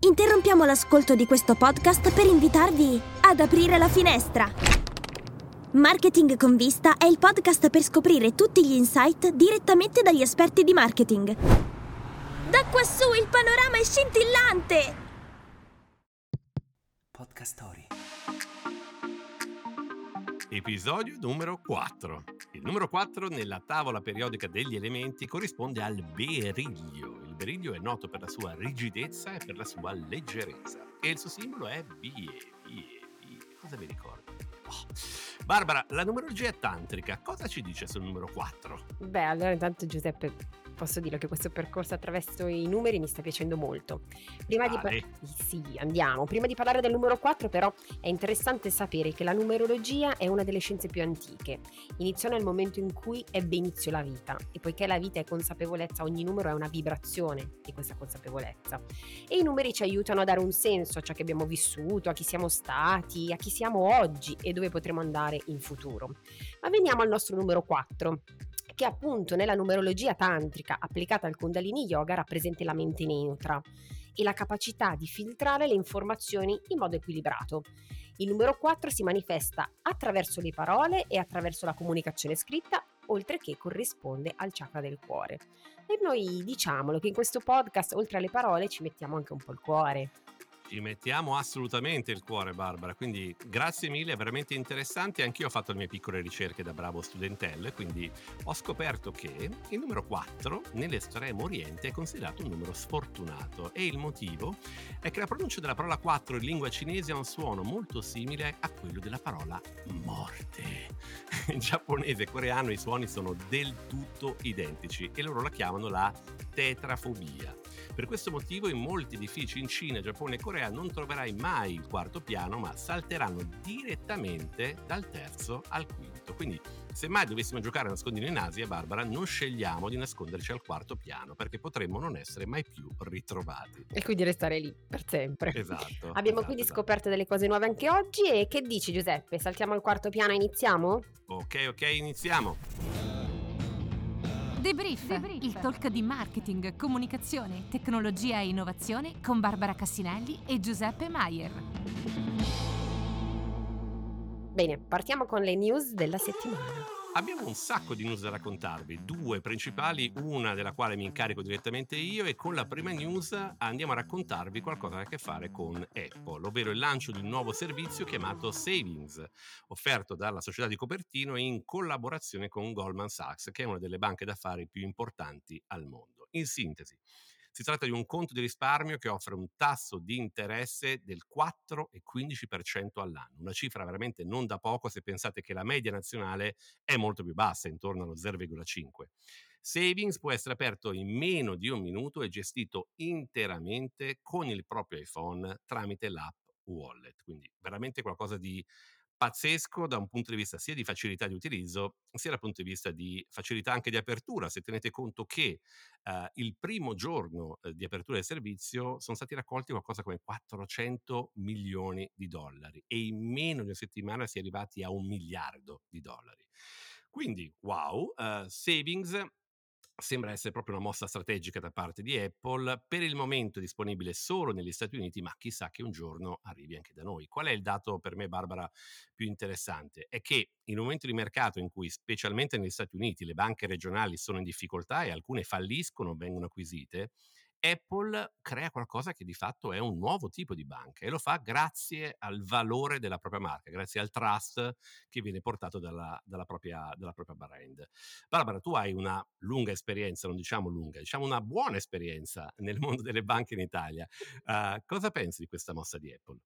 Interrompiamo l'ascolto di questo podcast per invitarvi ad aprire la finestra. Marketing con vista è il podcast per scoprire tutti gli insight direttamente dagli esperti di marketing. Da quassù il panorama è scintillante! Podcast Story. Episodio numero 4. Il numero 4 nella tavola periodica degli elementi corrisponde al beriglio. Il beriglio è noto per la sua rigidezza e per la sua leggerezza. E il suo simbolo è BE. BE. Cosa vi ricorda? Oh. Barbara, la numerologia tantrica cosa ci dice sul numero 4? Beh, allora intanto Giuseppe posso dire che questo percorso attraverso i numeri mi sta piacendo molto. Prima di, par- sì, andiamo. Prima di parlare del numero 4 però è interessante sapere che la numerologia è una delle scienze più antiche. Iniziò nel momento in cui ebbe inizio la vita e poiché la vita è consapevolezza, ogni numero è una vibrazione di questa consapevolezza. E i numeri ci aiutano a dare un senso a ciò che abbiamo vissuto, a chi siamo stati, a chi siamo oggi e dove potremo andare in futuro. Ma veniamo al nostro numero 4 che appunto nella numerologia tantrica applicata al Kundalini Yoga rappresenta la mente neutra e la capacità di filtrare le informazioni in modo equilibrato. Il numero 4 si manifesta attraverso le parole e attraverso la comunicazione scritta, oltre che corrisponde al chakra del cuore. E noi diciamolo che in questo podcast, oltre alle parole, ci mettiamo anche un po' il cuore. Ci mettiamo assolutamente il cuore, Barbara. Quindi grazie mille, è veramente interessante. Anch'io ho fatto le mie piccole ricerche da bravo studentelle, quindi ho scoperto che il numero 4 nell'estremo oriente è considerato un numero sfortunato. E il motivo è che la pronuncia della parola 4 in lingua cinese ha un suono molto simile a quello della parola morte. In giapponese e coreano i suoni sono del tutto identici e loro la chiamano la tetrafobia. Per questo motivo in molti edifici in Cina, Giappone e Corea non troverai mai il quarto piano, ma salteranno direttamente dal terzo al quinto. Quindi se mai dovessimo giocare a nascondino in Asia, Barbara, non scegliamo di nasconderci al quarto piano perché potremmo non essere mai più ritrovati. E quindi restare lì per sempre. Esatto. Abbiamo esatto, quindi esatto. scoperto delle cose nuove anche oggi e che dici Giuseppe? Saltiamo al quarto piano e iniziamo? Ok, ok, iniziamo. Debrief, il talk di marketing, comunicazione, tecnologia e innovazione con Barbara Cassinelli e Giuseppe Maier. Bene, partiamo con le news della settimana. Abbiamo un sacco di news da raccontarvi, due principali, una della quale mi incarico direttamente io e con la prima news andiamo a raccontarvi qualcosa che ha a che fare con Apple, ovvero il lancio di un nuovo servizio chiamato Savings, offerto dalla società di Copertino in collaborazione con Goldman Sachs, che è una delle banche d'affari più importanti al mondo. In sintesi, si tratta di un conto di risparmio che offre un tasso di interesse del 4 e 15% all'anno, una cifra veramente non da poco se pensate che la media nazionale è molto più bassa, intorno allo 0,5. Savings può essere aperto in meno di un minuto e gestito interamente con il proprio iPhone tramite l'app Wallet, quindi veramente qualcosa di pazzesco da un punto di vista sia di facilità di utilizzo, sia dal punto di vista di facilità anche di apertura, se tenete conto che eh, il primo giorno eh, di apertura del servizio sono stati raccolti qualcosa come 400 milioni di dollari e in meno di una settimana si è arrivati a un miliardo di dollari. Quindi, wow, eh, savings Sembra essere proprio una mossa strategica da parte di Apple, per il momento disponibile solo negli Stati Uniti, ma chissà che un giorno arrivi anche da noi. Qual è il dato per me, Barbara, più interessante? È che in un momento di mercato in cui, specialmente negli Stati Uniti, le banche regionali sono in difficoltà e alcune falliscono, vengono acquisite, Apple crea qualcosa che di fatto è un nuovo tipo di banca e lo fa grazie al valore della propria marca, grazie al trust che viene portato dalla, dalla, propria, dalla propria brand. Barbara, tu hai una lunga esperienza, non diciamo lunga, diciamo una buona esperienza nel mondo delle banche in Italia. Uh, cosa pensi di questa mossa di Apple?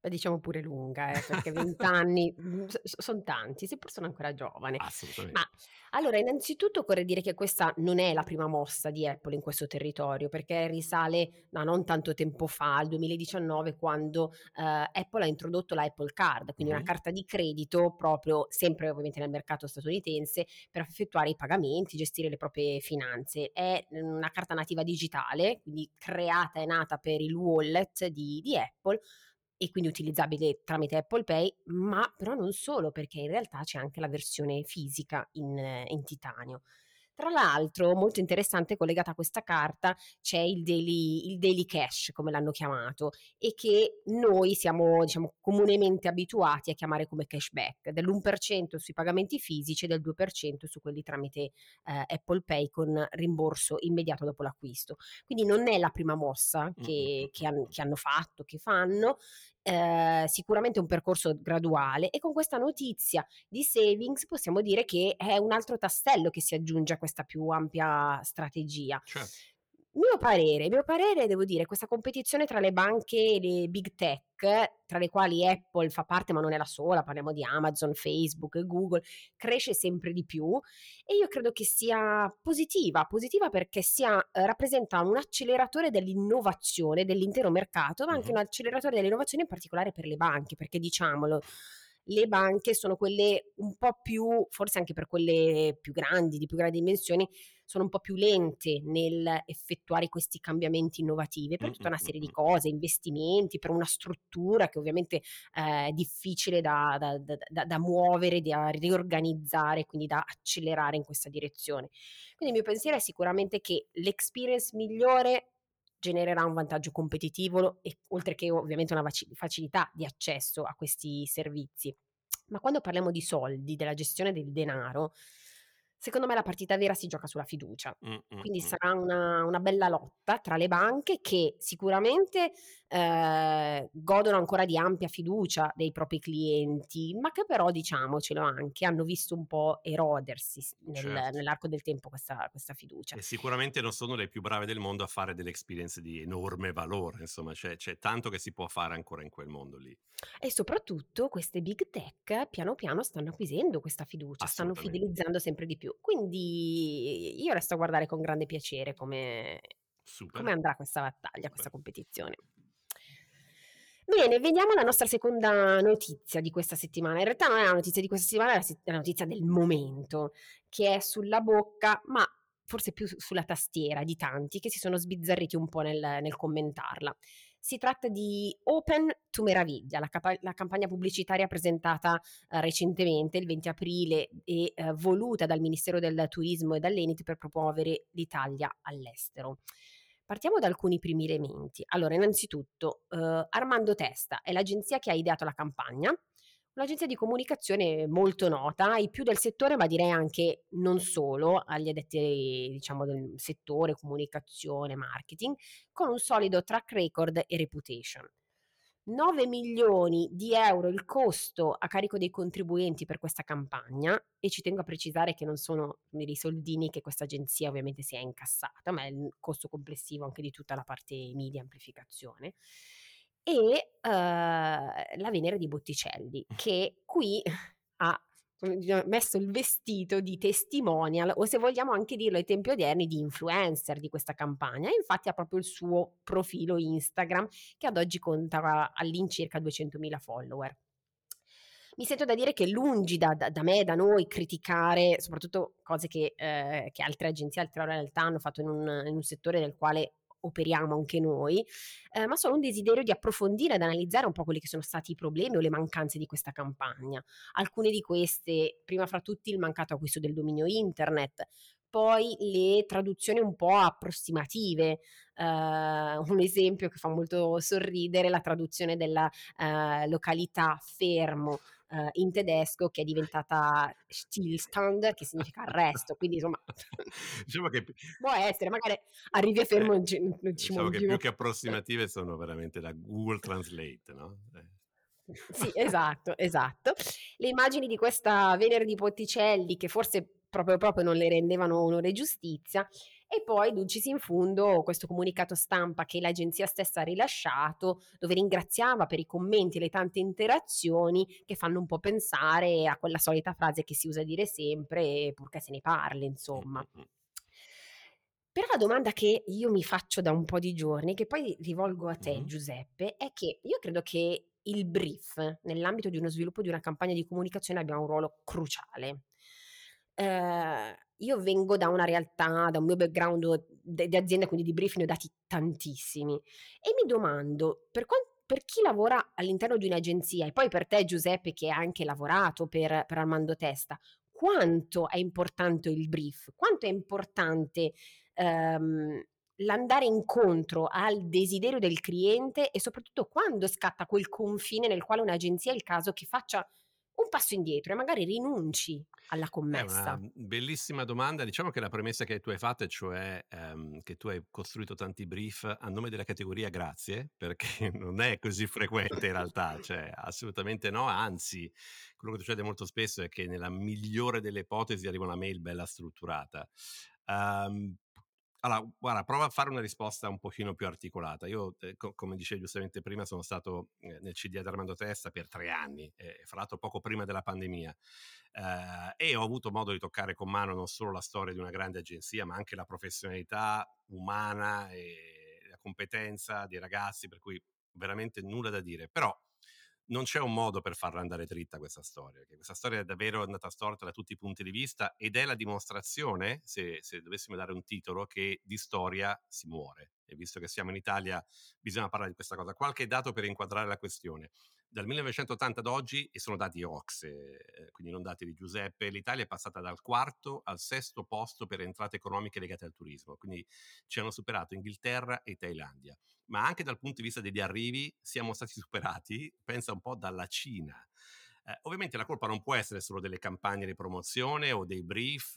Beh, diciamo pure lunga, eh, perché 20 anni mm, sono tanti, seppur sono ancora giovane. Assolutamente. Ma allora, innanzitutto occorre dire che questa non è la prima mossa di Apple in questo territorio, perché risale a non tanto tempo fa, al 2019, quando eh, Apple ha introdotto la Apple Card, quindi Mhm. una carta di credito proprio sempre ovviamente nel mercato statunitense per effettuare i pagamenti, gestire le proprie finanze. È mm, una carta nativa digitale, quindi creata e nata per il wallet di, di Apple e quindi utilizzabile tramite Apple Pay, ma però non solo, perché in realtà c'è anche la versione fisica in, in titanio. Tra l'altro, molto interessante, collegata a questa carta, c'è il daily, il daily cash, come l'hanno chiamato, e che noi siamo diciamo, comunemente abituati a chiamare come cashback, dell'1% sui pagamenti fisici e del 2% su quelli tramite eh, Apple Pay con rimborso immediato dopo l'acquisto. Quindi non è la prima mossa che, che, han, che hanno fatto, che fanno, eh, sicuramente un percorso graduale e con questa notizia di savings possiamo dire che è un altro tassello che si aggiunge a questa più ampia strategia. Certo. Mio parere, mio parere, devo dire, questa competizione tra le banche e le big tech, tra le quali Apple fa parte, ma non è la sola, parliamo di Amazon, Facebook, Google, cresce sempre di più e io credo che sia positiva, positiva perché sia, eh, rappresenta un acceleratore dell'innovazione dell'intero mercato, ma anche un acceleratore dell'innovazione in particolare per le banche, perché diciamolo, le banche sono quelle un po' più, forse anche per quelle più grandi, di più grandi dimensioni, sono un po' più lente nel effettuare questi cambiamenti innovativi per tutta una serie di cose, investimenti, per una struttura che ovviamente eh, è difficile da, da, da, da, muovere, da riorganizzare, quindi da accelerare in questa direzione. Quindi il mio pensiero è sicuramente che l'experience migliore genererà un vantaggio competitivo e oltre che ovviamente una facilità di accesso a questi servizi. Ma quando parliamo di soldi, della gestione del denaro, Secondo me la partita vera si gioca sulla fiducia, mm, mm, quindi mm. sarà una, una, bella lotta tra le banche che sicuramente eh, godono ancora di ampia fiducia dei propri clienti, ma che però, diciamocelo anche, hanno visto un po' erodersi nel, certo. nell'arco del tempo questa, questa, fiducia. E sicuramente non sono le più brave del mondo a fare delle esperienze di enorme valore, insomma c'è, c'è tanto che si può fare ancora in quel mondo lì. E soprattutto queste big tech piano piano stanno acquisendo questa fiducia, stanno fidelizzando sempre di più. Quindi io resto a guardare con grande piacere come, come andrà questa battaglia, questa competizione. Bene, vediamo la nostra seconda notizia di questa settimana. In realtà non è la notizia di questa settimana, è la notizia del momento, che è sulla bocca, ma forse più sulla tastiera di tanti che si sono sbizzarriti un po' nel, nel commentarla. Si tratta di Open to Meraviglia, la, capa- la campagna pubblicitaria presentata eh, recentemente, il 20 aprile, e eh, voluta dal Ministero del Turismo e dall'Enit per promuovere l'Italia all'estero. Partiamo da alcuni primi elementi. Allora, innanzitutto, eh, Armando Testa è l'agenzia che ha ideato la campagna, Un'agenzia di comunicazione molto nota ai più del settore, ma direi anche non solo agli addetti diciamo, del settore comunicazione, marketing, con un solido track record e reputation. 9 milioni di euro il costo a carico dei contribuenti per questa campagna e ci tengo a precisare che non sono dei soldini che questa agenzia ovviamente si è incassata, ma è il costo complessivo anche di tutta la parte media amplificazione e uh, la Venere di Botticelli, che qui ha messo il vestito di testimonial o se vogliamo anche dirlo ai tempi odierni di influencer di questa campagna e infatti ha proprio il suo profilo Instagram che ad oggi conta all'incirca 200.000 follower. Mi sento da dire che lungi da, da, da me, da noi, criticare soprattutto cose che, eh, che altre agenzie, altre realtà hanno fatto in un, in un settore nel quale operiamo anche noi, eh, ma solo un desiderio di approfondire ed analizzare un po' quelli che sono stati i problemi o le mancanze di questa campagna. Alcune di queste, prima fra tutti il mancato acquisto del dominio internet, poi le traduzioni un po' approssimative. Uh, un esempio che fa molto sorridere, la traduzione della uh, località fermo uh, in tedesco che è diventata Stillstand, che significa arresto. Quindi insomma, diciamo che... può essere, magari arrivi a fermo. Eh, non ci, non ci diciamo che più che approssimative sono veramente la Google Translate, no? Eh. Sì, esatto, esatto. Le immagini di questa Venere di Potticelli, che forse proprio, proprio non le rendevano onore e giustizia, e poi dulcis in fundo questo comunicato stampa che l'agenzia stessa ha rilasciato, dove ringraziava per i commenti e le tante interazioni che fanno un po' pensare a quella solita frase che si usa dire sempre, purché se ne parli, insomma. Però la domanda che io mi faccio da un po' di giorni, che poi rivolgo a te, Giuseppe, è che io credo che il brief nell'ambito di uno sviluppo di una campagna di comunicazione abbia un ruolo cruciale. Eh, io vengo da una realtà, da un mio background di azienda, quindi di brief ne ho dati tantissimi. E mi domando per, quant- per chi lavora all'interno di un'agenzia e poi per te Giuseppe che hai anche lavorato per, per Armando Testa, quanto è importante il brief, quanto è importante ehm, l'andare incontro al desiderio del cliente e soprattutto quando scatta quel confine nel quale un'agenzia è il caso che faccia un passo indietro e magari rinunci alla commessa? È una bellissima domanda. Diciamo che la premessa che tu hai fatto, cioè ehm, che tu hai costruito tanti brief a nome della categoria grazie, perché non è così frequente in realtà, cioè assolutamente no, anzi, quello che succede molto spesso è che nella migliore delle ipotesi arriva una mail bella strutturata. Um, allora, guarda, prova a fare una risposta un pochino più articolata. Io, eh, co- come dicevi giustamente prima, sono stato eh, nel CDA di Armando Testa per tre anni, eh, fra l'altro poco prima della pandemia, eh, e ho avuto modo di toccare con mano non solo la storia di una grande agenzia, ma anche la professionalità umana e la competenza dei ragazzi, per cui veramente nulla da dire. Però non c'è un modo per farla andare dritta questa storia, perché questa storia è davvero andata storta da tutti i punti di vista ed è la dimostrazione, se, se dovessimo dare un titolo, che di storia si muore. E visto che siamo in Italia, bisogna parlare di questa cosa. Qualche dato per inquadrare la questione. Dal 1980 ad oggi, e sono dati OXE, eh, quindi non dati di Giuseppe, l'Italia è passata dal quarto al sesto posto per entrate economiche legate al turismo. Quindi ci hanno superato Inghilterra e Thailandia ma anche dal punto di vista degli arrivi siamo stati superati, pensa un po' dalla Cina. Eh, ovviamente la colpa non può essere solo delle campagne di promozione o dei brief,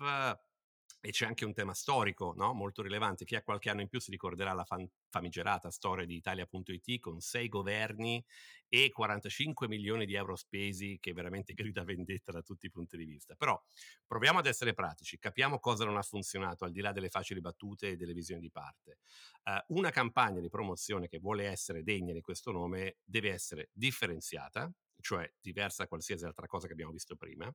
e c'è anche un tema storico no? molto rilevante. Chi ha qualche anno in più si ricorderà la fam- famigerata storia di Italia.it con sei governi e 45 milioni di euro spesi, che veramente grida vendetta da tutti i punti di vista. Però proviamo ad essere pratici, capiamo cosa non ha funzionato, al di là delle facili battute e delle visioni di parte. Uh, una campagna di promozione che vuole essere degna di questo nome deve essere differenziata, cioè diversa da qualsiasi altra cosa che abbiamo visto prima,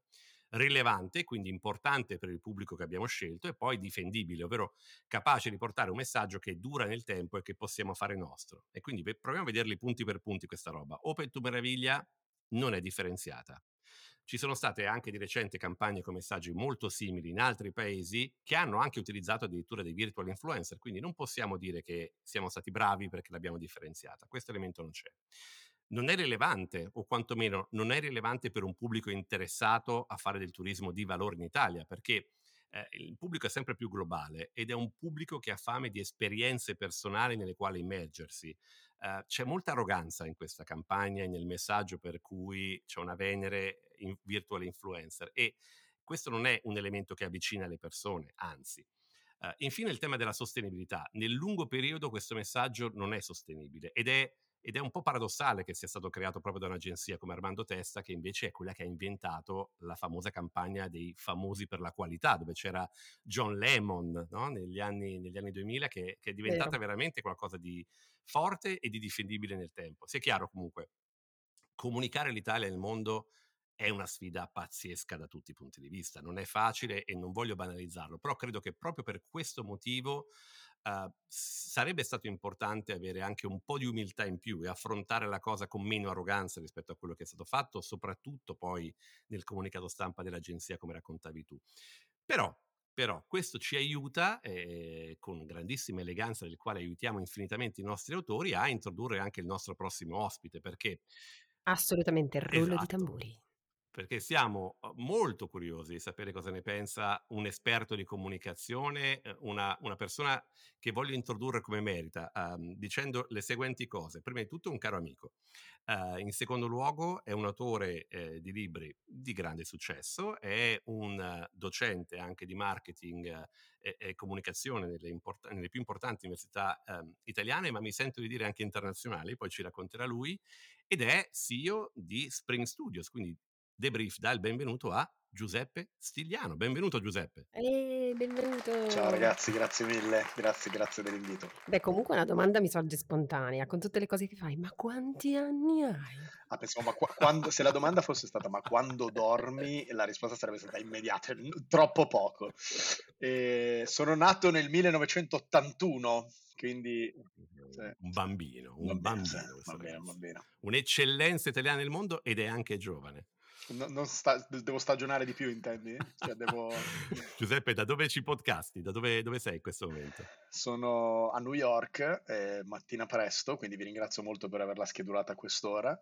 rilevante, quindi importante per il pubblico che abbiamo scelto, e poi difendibile, ovvero capace di portare un messaggio che dura nel tempo e che possiamo fare nostro. E quindi proviamo a vederli punti per punti questa roba. Open to Meraviglia non è differenziata. Ci sono state anche di recente campagne con messaggi molto simili in altri paesi che hanno anche utilizzato addirittura dei virtual influencer, quindi non possiamo dire che siamo stati bravi perché l'abbiamo differenziata. Questo elemento non c'è non è rilevante, o quantomeno non è rilevante per un pubblico interessato a fare del turismo di valore in Italia, perché eh, il pubblico è sempre più globale ed è un pubblico che ha fame di esperienze personali nelle quali immergersi. Uh, c'è molta arroganza in questa campagna e nel messaggio per cui c'è una Venere in virtual influencer e questo non è un elemento che avvicina le persone, anzi. Uh, infine il tema della sostenibilità. Nel lungo periodo questo messaggio non è sostenibile ed è ed è un po' paradossale che sia stato creato proprio da un'agenzia come Armando Testa, che invece è quella che ha inventato la famosa campagna dei famosi per la qualità, dove c'era John Lemon no? negli, anni, negli, anni, 2000, che, che è diventata Vero. veramente qualcosa di forte e di difendibile nel tempo. Sia chiaro comunque, comunicare l'Italia nel mondo è una sfida pazzesca da tutti i punti di vista. Non è facile e non voglio banalizzarlo, però credo che proprio per questo motivo uh, sarebbe stato importante avere anche un po' di umiltà in più e affrontare la cosa con meno arroganza rispetto a quello che è stato fatto, soprattutto poi nel comunicato stampa dell'agenzia, come raccontavi tu. Però però questo ci aiuta, eh, con grandissima eleganza del quale aiutiamo infinitamente i nostri autori, a introdurre anche il nostro prossimo ospite, perché... Assolutamente, il rullo esatto. di tamburi perché siamo molto curiosi di sapere cosa ne pensa un esperto di comunicazione, una, una persona che voglio introdurre come merita, um, dicendo le seguenti cose. Prima di tutto un caro amico, uh, in secondo luogo è un autore eh, di libri di grande successo, è un docente anche di marketing uh, e, e, comunicazione nelle, import- nelle, più importanti università um, italiane, ma mi sento di dire anche internazionali, poi ci racconterà lui, ed è CEO di Spring Studios, quindi Debrief dà il benvenuto a Giuseppe Stigliano. Benvenuto Giuseppe. Ehi, benvenuto. Ciao ragazzi, grazie mille, grazie, grazie dell'invito. Beh, comunque una domanda mi sorge spontanea, con tutte le cose che fai, ma quanti anni hai? Ah, pensavo, ma qu- quando, se la domanda fosse stata ma quando dormi, la risposta sarebbe stata immediata, troppo poco. E sono nato nel 1981, quindi... Cioè, un bambino, un bambino. bambino, bambino. Un'eccellenza italiana nel mondo ed è anche giovane. No, sta, devo stagionare di più, intendi? Cioè, devo... Giuseppe, da dove ci podcasti? Da dove, dove, sei in questo momento? Sono a New York, eh, mattina presto, quindi vi ringrazio molto per averla schedulata a quest'ora.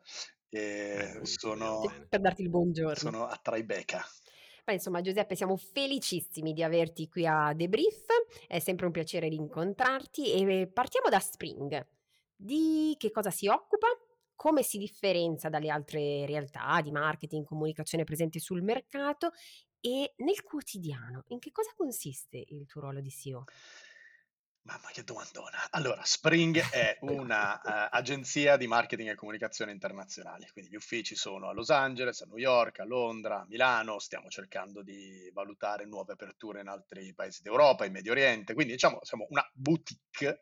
E eh, sono, per darti il buongiorno. Sono a Tribeca. Ma insomma, Giuseppe, siamo felicissimi di averti qui a Debrief, è sempre un piacere rincontrarti e partiamo da Spring. Di che cosa si occupa? Come si differenzia dalle altre realtà di marketing, comunicazione presenti sul mercato e nel quotidiano, in che cosa consiste il tuo ruolo di CEO? Mamma che domandona. Allora, Spring è una uh, agenzia di marketing e comunicazione internazionali, quindi gli uffici sono a Los Angeles, a New York, a Londra, a Milano, stiamo cercando di valutare nuove aperture in altri paesi d'Europa, in Medio Oriente, quindi diciamo siamo una boutique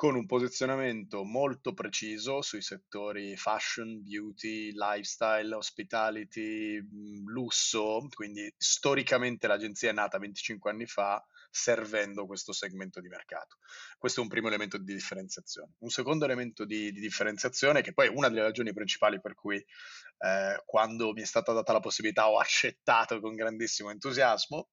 con un posizionamento molto preciso sui settori fashion, beauty, lifestyle, hospitality, mm, lusso, quindi storicamente l'agenzia è nata 25 anni fa servendo questo segmento di mercato. Questo è un primo elemento di differenziazione. Un secondo elemento di, di differenziazione, che poi è una delle ragioni principali per cui eh, quando mi è stata data la possibilità ho accettato con grandissimo entusiasmo,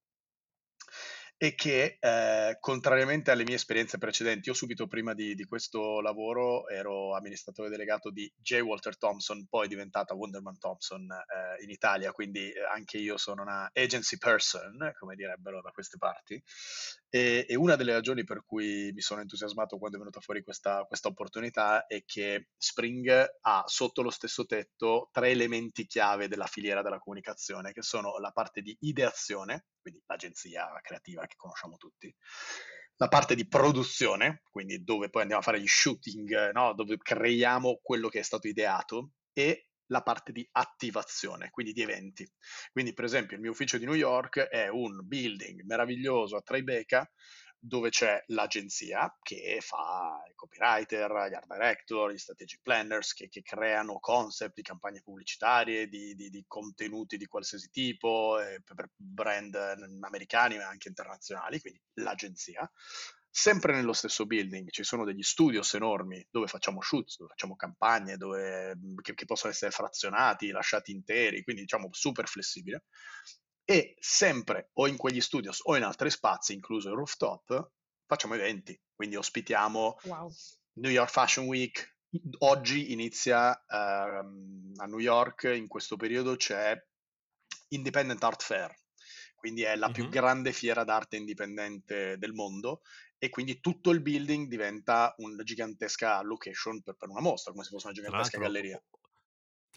e che eh, contrariamente alle mie esperienze precedenti, io subito prima di, di, questo lavoro ero amministratore delegato di J. Walter Thompson, poi diventata Wonderman Thompson eh, in Italia, quindi eh, anche io sono una agency person, come direbbero da queste parti, e, e una delle ragioni per cui mi sono entusiasmato quando è venuta fuori questa, questa opportunità è che Spring ha sotto lo stesso tetto tre elementi chiave della filiera della comunicazione, che sono la parte di ideazione, quindi l'agenzia creativa che conosciamo tutti, la parte di produzione, quindi dove poi andiamo a fare gli shooting, no? dove creiamo quello che è stato ideato, e la parte di attivazione, quindi di eventi. Quindi, per esempio, il mio ufficio di New York è un building meraviglioso a Tribeca dove c'è l'agenzia che fa i copywriter, gli art director, gli strategic planners che, che creano concept di campagne pubblicitarie, di, di, di contenuti di qualsiasi tipo, eh, per brand americani ma anche internazionali, quindi l'agenzia. Sempre nello stesso building ci sono degli studios enormi dove facciamo shoots, dove facciamo campagne, dove, che, che possono essere frazionati, lasciati interi, quindi diciamo super flessibile e sempre o in quegli studios o in altri spazi, incluso il rooftop, facciamo eventi. Quindi ospitiamo wow. New York Fashion Week. Oggi inizia uh, a New York, in questo periodo c'è Independent Art Fair, quindi è la mm-hmm. più grande fiera d'arte indipendente del mondo e quindi tutto il building diventa una gigantesca location per, per una mostra, come se fosse una gigantesca galleria.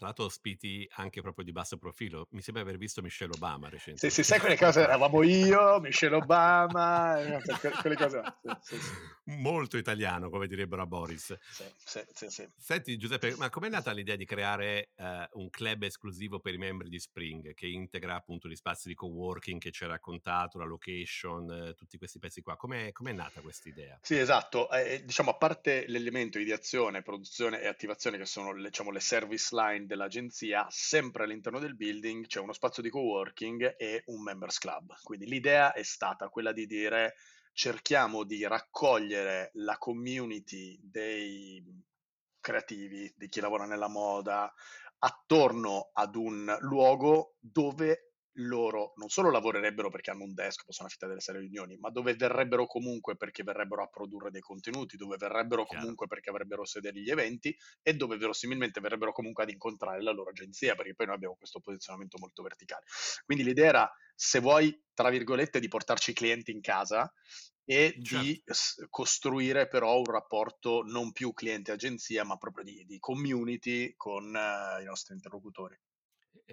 Tra l'altro ospiti anche proprio di basso profilo. Mi sembra aver visto Michelle Obama recentemente. Sì, sì, sai quelle cose, eravamo io, Michelle Obama, eh, quelle cose. Sì, sì, Molto italiano, come direbbero a Boris. Sì, sì, sì, Senti Giuseppe, ma com'è nata l'idea di creare uh, un club esclusivo per i membri di Spring, che integra appunto gli spazi di coworking che ci hai raccontato, la location, uh, tutti questi pezzi qua? Com'è, com'è nata questa idea? Sì, esatto. Eh, diciamo, a parte l'elemento ideazione, produzione e attivazione, che sono diciamo, le service line dell'agenzia, sempre all'interno del building c'è uno spazio di coworking e un members club. Quindi l'idea è stata quella di dire cerchiamo di raccogliere la community dei creativi, di chi lavora nella moda, attorno ad un luogo dove loro non solo lavorerebbero perché hanno un desk, possono affittare delle serie riunioni, ma dove verrebbero comunque perché verrebbero a produrre dei contenuti, dove verrebbero Chiaro. comunque perché avrebbero sede agli eventi e dove verosimilmente verrebbero comunque ad incontrare la loro agenzia, perché poi noi abbiamo questo posizionamento molto verticale. Quindi l'idea era, se vuoi, tra virgolette, di portarci i clienti in casa e certo. di s- costruire però un rapporto non più cliente-agenzia, ma proprio di, di community con uh, i nostri interlocutori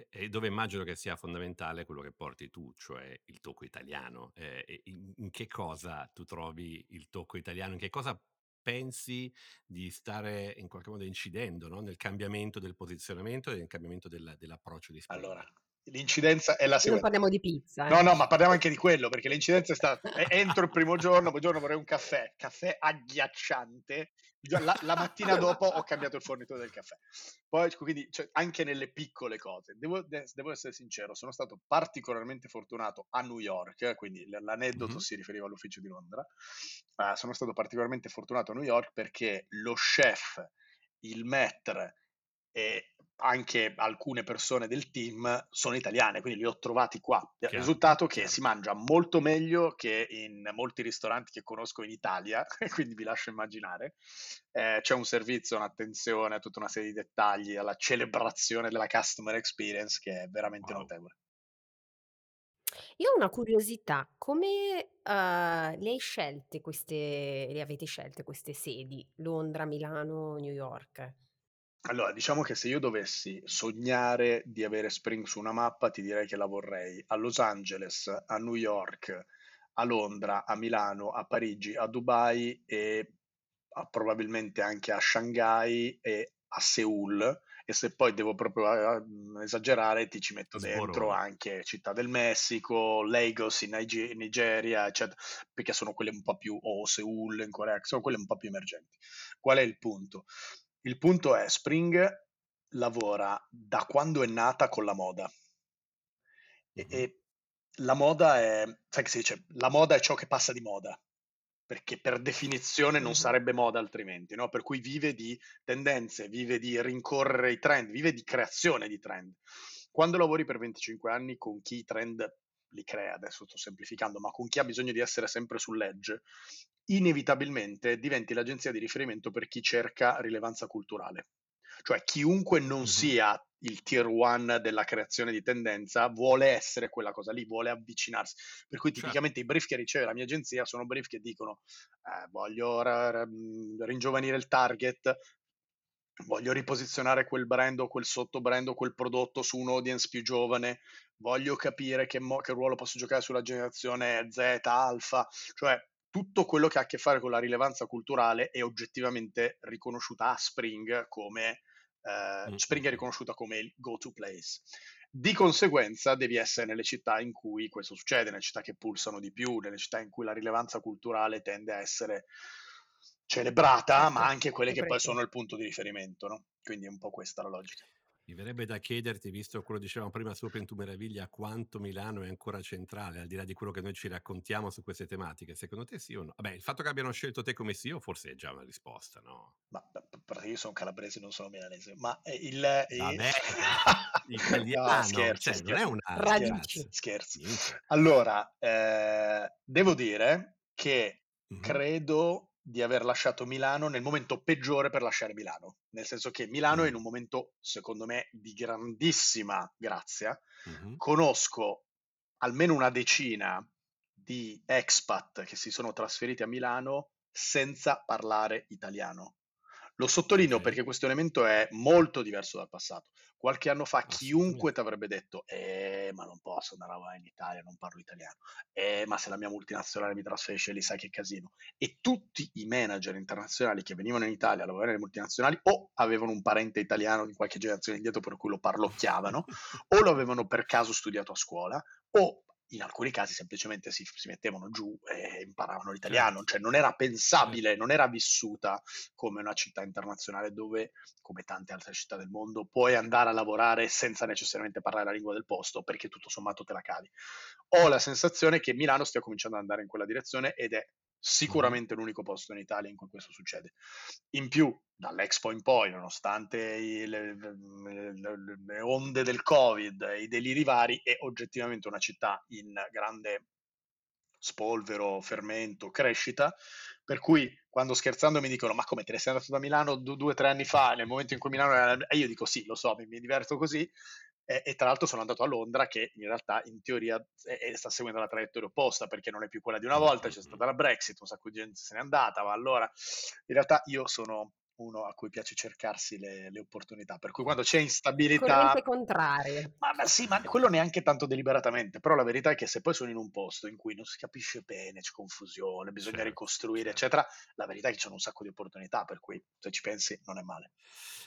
e dove immagino che sia fondamentale quello che porti tu, cioè il tocco italiano. Eh, in, che cosa tu trovi il tocco italiano? In che cosa pensi di stare in qualche modo incidendo no? nel cambiamento del posizionamento e nel cambiamento del, dell'approccio di Spring? Allora, L'incidenza è la seguente. Non parliamo di pizza. Eh. No, no, ma parliamo anche di quello, perché l'incidenza è stata, entro il primo giorno, poi giorno vorrei un caffè, caffè agghiacciante, la, la, mattina dopo ho cambiato il fornitore del caffè. Poi, quindi, cioè, anche nelle piccole cose, devo, devo, essere sincero, sono stato particolarmente fortunato a New York, quindi l'aneddoto mm-hmm. si riferiva all'ufficio di Londra, uh, sono stato particolarmente fortunato a New York perché lo chef, il maître e anche alcune persone del team sono italiane, quindi li ho trovati qua. Il risultato è che si mangia molto meglio che in molti ristoranti che conosco in Italia, quindi vi lascio immaginare. Eh, c'è un servizio, un'attenzione a tutta una serie di dettagli, alla celebrazione della customer experience che è veramente wow. notevole. Io ho una curiosità, come, uhm, le hai scelte queste le avete scelte queste sedi? Londra, Milano, New York? Allora, diciamo che se io dovessi sognare di avere Spring su una mappa, ti direi che la vorrei a Los Angeles, a New York, a Londra, a Milano, a Parigi, a Dubai e a probabilmente anche a Shanghai e a Seoul e se poi devo proprio uh, esagerare ti ci metto dentro Sborone. anche Città del Messico, Lagos in Nige- Nigeria, eccetera, perché sono quelle un po' più, o Seoul in Corea, sono quelle un po' più emergenti. Qual è il punto? Il punto è Spring lavora da quando è nata con la moda e, e la moda è, sai che si dice, la moda è ciò che passa di moda perché per definizione non sarebbe moda altrimenti, no? Per cui vive di tendenze, vive di rincorrere i trend, vive di creazione di trend. Quando lavori per 25 anni con chi i trend li crea, adesso sto semplificando, ma con chi ha bisogno di essere sempre sull'edge, inevitabilmente diventi l'agenzia di riferimento per chi cerca rilevanza culturale. Cioè chiunque non Mhm. sia il tier one della creazione di tendenza vuole essere quella cosa lì, vuole avvicinarsi. Per cui Certo. tipicamente i brief che riceve la mia agenzia sono brief che dicono eh, voglio ra- ra- ringiovanire il target, voglio riposizionare quel brand o quel sottobrand o quel prodotto su un audience più giovane, voglio capire che, mo- che ruolo posso giocare sulla generazione Z, alfa, cioè tutto quello che ha a che fare con la rilevanza culturale è oggettivamente riconosciuta a Spring come eh, Mm, Spring mm, è mm. riconosciuta come il go-to place. Di conseguenza devi essere nelle città in cui questo succede, nelle città che pulsano di più, nelle città in cui la rilevanza culturale tende a essere celebrata, Certo, ma anche quelle che poi sono il punto di riferimento, no? Quindi è un po' questa la logica. Mi verrebbe da chiederti, visto quello che dicevamo prima su Open to Meraviglia, quanto Milano è ancora centrale, al di là di quello che noi ci raccontiamo su queste tematiche. Secondo te sì o no? Vabbè, il fatto che abbiano scelto te come CEO forse è già una risposta, no? Ma p- p- io sono calabrese, non sono milanese, ma eh, il... Vabbè, no, italiano, scherzo, cioè non è scherzo, una cazzo. scherzo. Allora, eh, devo dire che Mhm. credo di aver lasciato Milano nel momento peggiore per lasciare Milano, nel senso che Milano è in un momento, secondo me, di grandissima grazia. Mhm. Conosco almeno una decina di expat che si sono trasferiti a Milano senza parlare italiano. Lo sottolineo perché questo elemento è molto diverso dal passato. Qualche anno fa chiunque Assolutamente. ti avrebbe detto eh, ma non posso andare in Italia, non parlo italiano. Eh, ma se la mia multinazionale mi trasferisce lì, sai che casino. E tutti i manager internazionali che venivano in Italia a lavorare nelle multinazionali o avevano un parente italiano di qualche generazione indietro per cui lo parlocchiavano, o lo avevano per caso studiato a scuola, o in alcuni casi semplicemente si, si mettevano giù e imparavano l'italiano, Certo, cioè non era certo. pensabile, non era vissuta come una città internazionale dove, come tante altre città del mondo, puoi andare a lavorare senza necessariamente parlare la lingua del posto perché tutto sommato te la cavi. Ho la sensazione che Milano stia cominciando ad andare in quella direzione ed è. Sicuramente l'unico posto in Italia in cui questo succede. In più, dall'Expo in poi, nonostante le, le- le- onde del Covid e i deliri vari, è oggettivamente una città in grande spolvero, fermento, crescita, per cui quando scherzando mi dicono ma come te ne sei andato da Milano du- due o tre anni fa, nel momento in cui Milano era... E io dico sì, lo so, mi, mi diverto così, e, e tra l'altro sono andato a Londra che in realtà in teoria è- sta seguendo la traiettoria opposta perché non è più quella di una volta, c'è stata la Brexit, un sacco di gente se n'è andata, ma allora in realtà io sono uno a cui piace cercarsi le, le opportunità, per cui quando c'è Corrente instabilità... contraria. Ma, ma sì, ma quello neanche tanto deliberatamente, però la verità è che se poi sono in un posto in cui non si capisce bene, c'è confusione, bisogna Certo, ricostruire, certo. eccetera, la verità è che ci sono un sacco di opportunità, per cui se ci pensi non è male.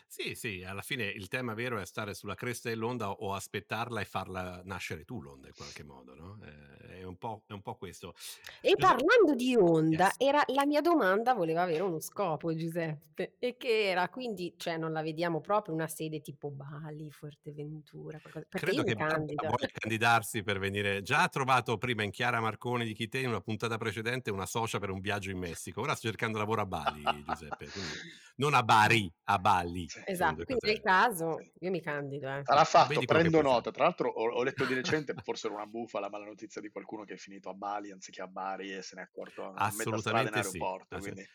Sì, sì, alla fine il tema vero è stare sulla cresta dell'onda o aspettarla e farla nascere tu l'onda in qualche modo, no? Eh, È un po', è un po' questo. E parlando di onda, yes. era la mia domanda voleva avere uno scopo, Giuseppe, e che era quindi, cioè non la vediamo proprio una sede tipo Bali, Fuerteventura, qualcosa, perché Credo che candido. voglia candidarsi per venire. Già ha trovato prima in Chiara Marconi di Chite in una puntata precedente una socia per un viaggio in Messico. Ora sto cercando lavoro a Bali, Giuseppe. Quindi non a Bari, a Bali. Sì, Esatto, quindi nel caso sì. io mi candido, eh. Sarà fatto, Vedi prendo nota. Tra l'altro ho, ho letto di recente, forse era una bufala, ma la notizia di qualcuno che è finito a Bali anziché a Bari e se ne è accorto a metà strada in Assolutamente sì. aeroporto, Ass- quindi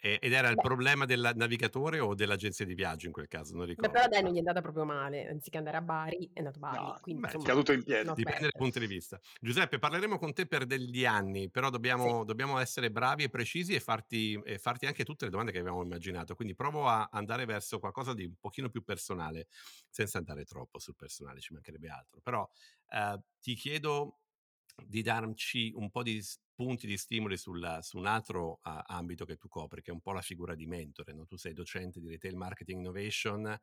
ed era il problema del navigatore o dell'agenzia di viaggio in quel caso? Non ricordo. Beh, però dai, non gli è andata proprio male. Anziché andare a Bari, è andato a Bari. No, quindi, beh, è insomma, caduto in piedi. Dipende dal punto di vista. Giuseppe, parleremo con te per degli anni, però dobbiamo, dobbiamo essere bravi e precisi e farti, e farti anche tutte le domande che avevamo immaginato. Quindi provo a andare verso qualcosa di un pochino più personale, senza andare troppo sul personale, ci mancherebbe altro. Però eh, ti chiedo di darci un po' di punti di stimoli sulla, su un altro uh, ambito che tu copri, che è un po' la figura di mentore. No? Tu sei docente di retail marketing innovation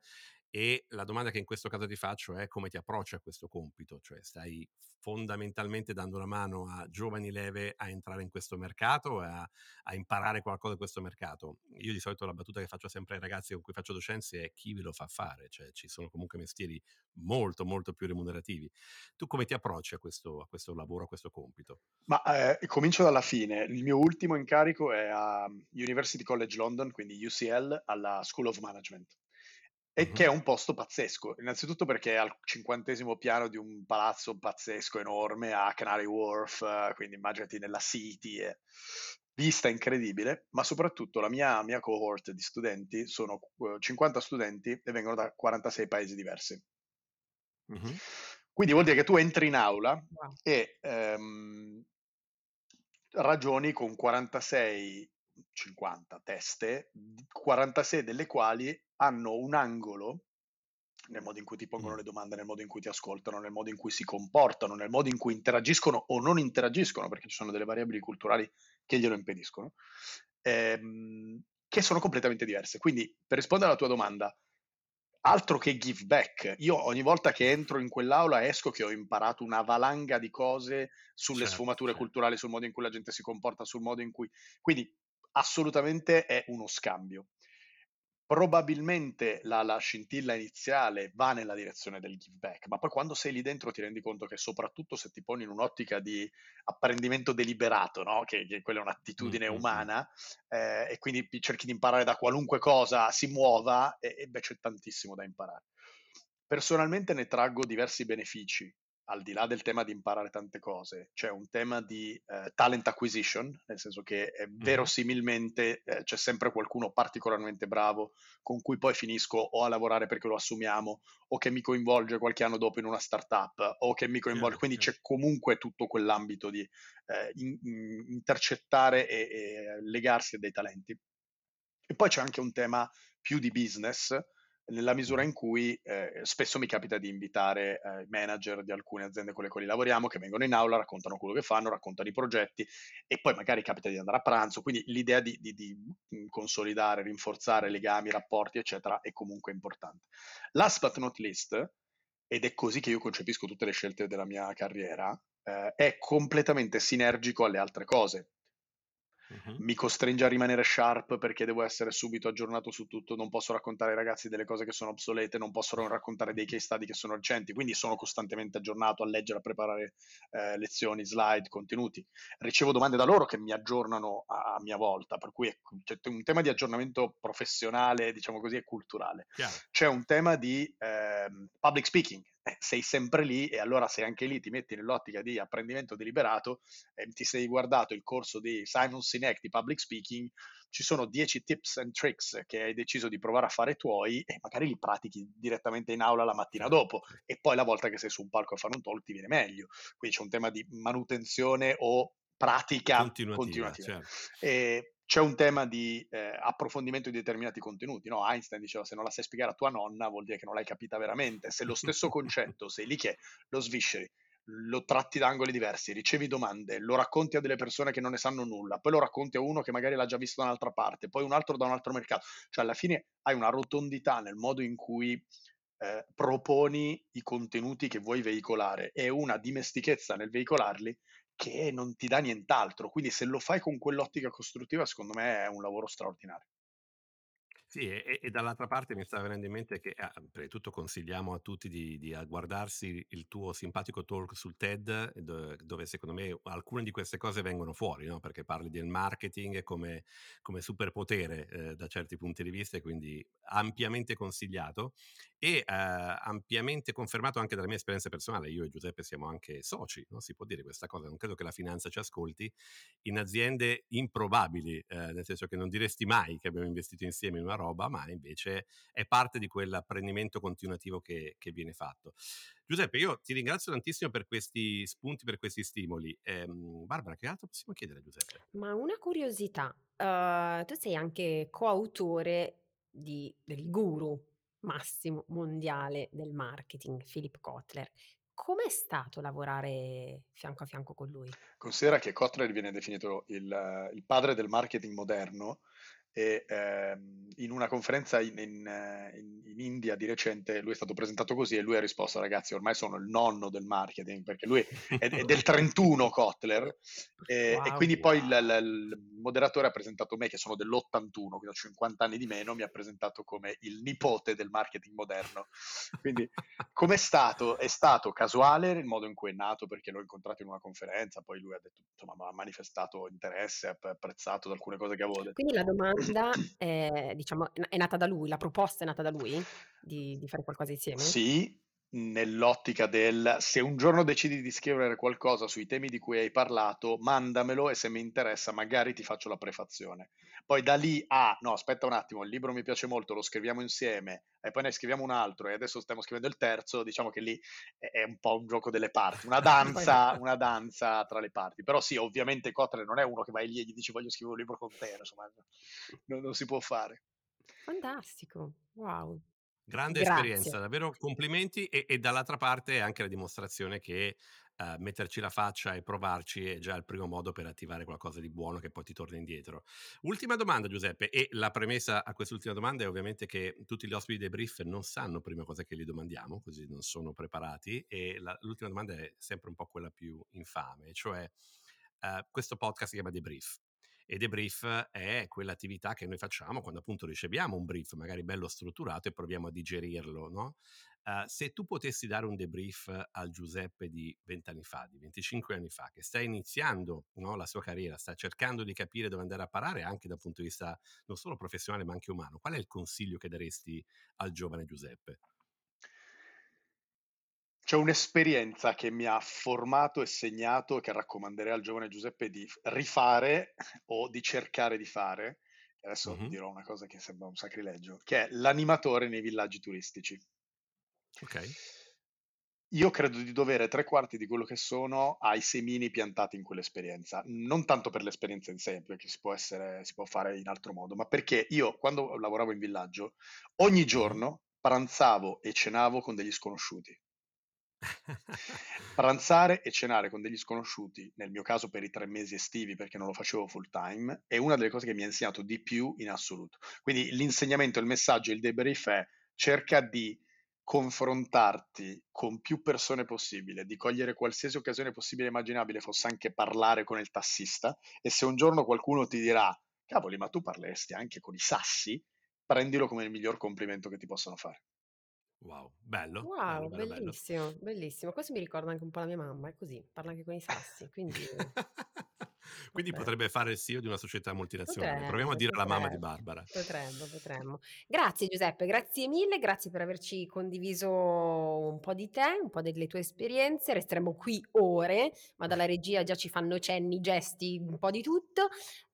e la domanda che in questo caso ti faccio è come ti approcci a questo compito, cioè stai fondamentalmente dando una mano a giovani leve a entrare in questo mercato a, a, imparare qualcosa da questo mercato. Io di solito la battuta che faccio sempre ai ragazzi con cui faccio docenza è chi ve lo fa fare, cioè ci sono comunque mestieri molto molto più remunerativi. Tu come ti approcci a questo, a questo lavoro, a questo compito? Ma eh, comincio dalla fine. Il mio ultimo incarico è a University College London, quindi UCL, alla School of Management e che è un posto pazzesco, innanzitutto perché è al cinquantesimo piano di un palazzo pazzesco enorme a Canary Wharf, quindi immaginati nella City, è vista incredibile, ma soprattutto la mia, mia cohort di studenti sono 50 studenti e vengono da 46 paesi diversi. Mm-hmm. Quindi vuol dire che tu entri in aula wow. e ehm, ragioni con 46 50 teste, 46 delle quali hanno un angolo nel modo in cui ti pongono le domande, nel modo in cui ti ascoltano, nel modo in cui si comportano, nel modo in cui interagiscono o non interagiscono, perché ci sono delle variabili culturali che glielo impediscono, ehm, che sono completamente diverse. Quindi, per rispondere alla tua domanda, altro che give back, io ogni volta che entro in quell'aula esco che ho imparato una valanga di cose sulle certo, sfumature certo. culturali, sul modo in cui la gente si comporta, sul modo in cui... Quindi assolutamente è uno scambio. Probabilmente la, la, scintilla iniziale va nella direzione del give back, ma poi quando sei lì dentro ti rendi conto che soprattutto se ti poni in un'ottica di apprendimento deliberato, no? che, che, quella è un'attitudine mm-hmm. umana, eh, e quindi cerchi di imparare da qualunque cosa si muova, e, e beh c'è tantissimo da imparare. Personalmente ne traggo diversi benefici al di là del tema di imparare tante cose, c'è un tema di eh, talent acquisition, nel senso che eh, verosimilmente eh, c'è sempre qualcuno particolarmente bravo con cui poi finisco o a lavorare perché lo assumiamo o che mi coinvolge qualche anno dopo in una startup o che mi coinvolge, quindi c'è comunque tutto quell'ambito di eh, in, in, intercettare e, e legarsi a dei talenti. E poi c'è anche un tema più di business, nella misura in cui eh, spesso mi capita di invitare eh, manager di alcune aziende con le quali lavoriamo che vengono in aula, raccontano quello che fanno, raccontano i progetti e poi magari capita di andare a pranzo, quindi l'idea di, di, di mm, consolidare, rinforzare legami, rapporti, eccetera, è comunque importante. Last but not least, ed è così che io concepisco tutte le scelte della mia carriera, eh, è completamente sinergico alle altre cose uh-huh. mi costringe a rimanere sharp perché devo essere subito aggiornato su tutto, non posso raccontare ai ragazzi delle cose che sono obsolete, non posso raccontare dei case study che sono recenti, quindi sono costantemente aggiornato a leggere, a preparare eh, lezioni, slide, contenuti. Ricevo domande da loro che mi aggiornano a, a mia volta, per cui è, c'è un tema di aggiornamento professionale, diciamo così, e culturale. Chiaro. C'è un tema di eh, public speaking, eh, sei sempre lì e allora se anche lì ti metti nell'ottica di apprendimento deliberato, eh, ti sei guardato il corso di Simon Sinek di Public Speaking, ci sono 10 tips and tricks che hai deciso di provare a fare tuoi e magari li pratichi direttamente in aula la mattina dopo e poi la volta che sei su un palco a fare un talk ti viene meglio. Quindi c'è un tema di manutenzione o pratica continuativa. continuativa. Certo. E c'è un tema di eh, approfondimento di determinati contenuti. No? Einstein diceva se non la sai spiegare a tua nonna vuol dire che non l'hai capita veramente. Se lo stesso concetto sei lì che lo svisceri, lo tratti da angoli diversi, ricevi domande, lo racconti a delle persone che non ne sanno nulla, poi lo racconti a uno che magari l'ha già visto da un'altra parte, poi un altro da un altro mercato. Cioè alla fine hai una rotondità nel modo in cui eh, proponi i contenuti che vuoi veicolare e una dimestichezza nel veicolarli che non ti dà nient'altro. Quindi se lo fai con quell'ottica costruttiva, secondo me è un lavoro straordinario. Sì, e, e dall'altra parte mi sta venendo in mente che, ah, prima di tutto consigliamo a tutti di, di guardarsi il tuo simpatico talk sul TED, dove secondo me alcune di queste cose vengono fuori, no? perché parli del marketing come, come superpotere eh, da certi punti di vista, quindi ampiamente consigliato e eh, ampiamente confermato anche dalla mia esperienza personale. Io e Giuseppe siamo anche soci, no? si può dire questa cosa, non credo che la finanza ci ascolti, in aziende improbabili, eh, nel senso che non diresti mai che abbiamo investito insieme in una roba roba, ma invece è parte di quell'apprendimento continuativo che, che viene fatto. Giuseppe, io ti ringrazio tantissimo per questi spunti, per questi stimoli. Ehm, Barbara, che altro possiamo chiedere a Giuseppe? Ma una curiosità, uh, tu sei anche coautore di, del guru massimo mondiale del marketing, Philip Kotler. Com'è stato lavorare fianco a fianco con lui? Considera che Kotler viene definito il, il padre del marketing moderno e ehm, in una conferenza in, in, eh, in, in, India di recente lui è stato presentato così e lui ha risposto ragazzi ormai sono il nonno del marketing perché lui è, è del 31 Kotler e, wow, e quindi wow. poi il, il, il, moderatore ha presentato me che sono dell'81 quindi ho 50 anni di meno mi ha presentato come il nipote del marketing moderno quindi com'è stato? È stato casuale il modo in cui è nato perché l'ho incontrato in una conferenza poi lui ha detto insomma ha manifestato interesse ha apprezzato alcune cose che avevo detto quindi la domanda è, diciamo, è nata da lui, la proposta è nata da lui di, di fare qualcosa insieme? Sì, nell'ottica del se un giorno decidi di scrivere qualcosa sui temi di cui hai parlato, mandamelo e se mi interessa magari ti faccio la prefazione. Poi da lì a no, aspetta un attimo, il libro mi piace molto, lo scriviamo insieme e poi ne scriviamo un altro e adesso stiamo scrivendo il terzo, diciamo che lì è un po' un gioco delle parti, una danza, una danza tra le parti. Però sì, ovviamente Kotler non è uno che vai lì e gli dici voglio scrivere un libro con te, insomma, non, non si può fare. Fantastico, wow. Grande Grazie. esperienza, davvero complimenti e, e, dall'altra parte anche la dimostrazione che uh, metterci la faccia e provarci è già il primo modo per attivare qualcosa di buono che poi ti torna indietro. Ultima domanda Giuseppe e la premessa a quest'ultima domanda è ovviamente che tutti gli ospiti dei brief non sanno prima cosa che gli domandiamo, così non sono preparati e la, l'ultima domanda è sempre un po' quella più infame, cioè uh, questo podcast si chiama The Brief e debrief è quell'attività che noi facciamo quando appunto riceviamo un brief magari bello strutturato e proviamo a digerirlo, no? Uh, se tu potessi dare un debrief al Giuseppe di 20 anni fa, di 25 anni fa, che sta iniziando no, la sua carriera, sta cercando di capire dove andare a parare anche dal punto di vista non solo professionale ma anche umano, qual è il consiglio che daresti al giovane Giuseppe? C'è un'esperienza che mi ha formato e segnato che raccomanderei al giovane Giuseppe di rifare o di cercare di fare. Adesso mm-hmm. dirò una cosa che sembra un sacrilegio, che è l'animatore nei villaggi turistici. Ok. Io credo di dovere tre quarti di quello che sono ai semini piantati in quell'esperienza, non tanto per l'esperienza in sé, perché si può, essere, si può fare in altro modo, ma perché io quando lavoravo in villaggio, ogni giorno pranzavo e cenavo con degli sconosciuti. Pranzare e cenare con degli sconosciuti, nel mio caso per i tre mesi estivi perché non lo facevo full time, è una delle cose che mi ha insegnato di più in assoluto. Quindi l'insegnamento, il messaggio, il debrief è cerca di confrontarti con più persone possibile, di cogliere qualsiasi occasione possibile e immaginabile, fosse anche parlare con il tassista, e se un giorno qualcuno ti dirà, cavoli, ma tu parleresti anche con i sassi, prendilo come il miglior complimento che ti possano fare. Wow, bello, Wow, bello, bello, bello. bellissimo, bellissimo. Questo mi ricorda anche un po' la mia mamma, è così, parla anche con i sassi, quindi Quindi potrebbe fare il CEO di una società multinazionale. Proviamo a Potrebbe, dire alla mamma di Barbara. potremmo, potremmo. Grazie Giuseppe, grazie mille, grazie per averci condiviso un po' di te, un po' delle tue esperienze. Resteremo qui ore, ma dalla regia già ci fanno cenni, gesti, un po' di tutto.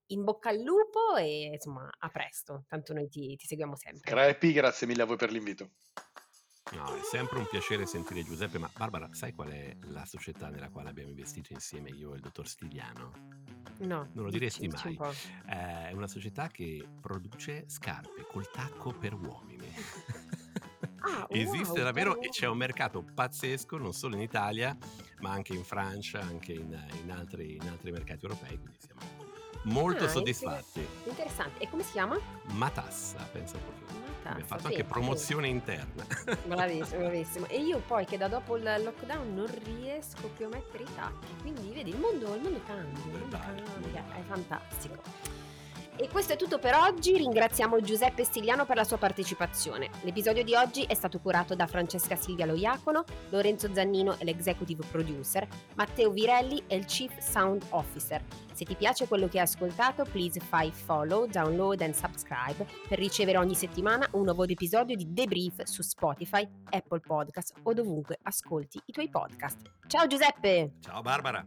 In bocca al lupo e insomma a presto, tanto noi ti, ti seguiamo sempre. Crepi, grazie mille a voi per l'invito. No, è sempre un piacere sentire Giuseppe, ma Barbara, sai qual è la società nella quale abbiamo investito insieme io e il dottor Stigliano? No. Non lo diresti mai. Eh, è una società che produce scarpe col tacco per uomini. Ah, Esiste wow, davvero bello. e c'è un mercato pazzesco non solo in Italia, ma anche in Francia, anche in, in altri, in altri mercati europei, quindi siamo molto Ah, soddisfatti. inter- interessante. E come si chiama? Matassa, pensa un pochino. Abbiamo Matassa, fatto anche vedi, promozione interna. vedi. Bravissimo, bravissimo. E io poi che da dopo il lockdown non riesco più a mettere i tacchi, quindi vedi, il mondo, il mondo cambia, il mondo cambia, è fantastico. E questo è tutto per oggi, ringraziamo Giuseppe Stigliano per la sua partecipazione. L'episodio di oggi è stato curato da Francesca Silvia Loiacono, Lorenzo Zannino è l'executive producer, Matteo Virelli è il chief sound officer. Se ti piace quello che hai ascoltato, please fai follow, download and subscribe per ricevere ogni settimana un nuovo episodio di Debrief su Spotify, Apple Podcast o dovunque ascolti i tuoi podcast. Ciao Giuseppe! Ciao Barbara!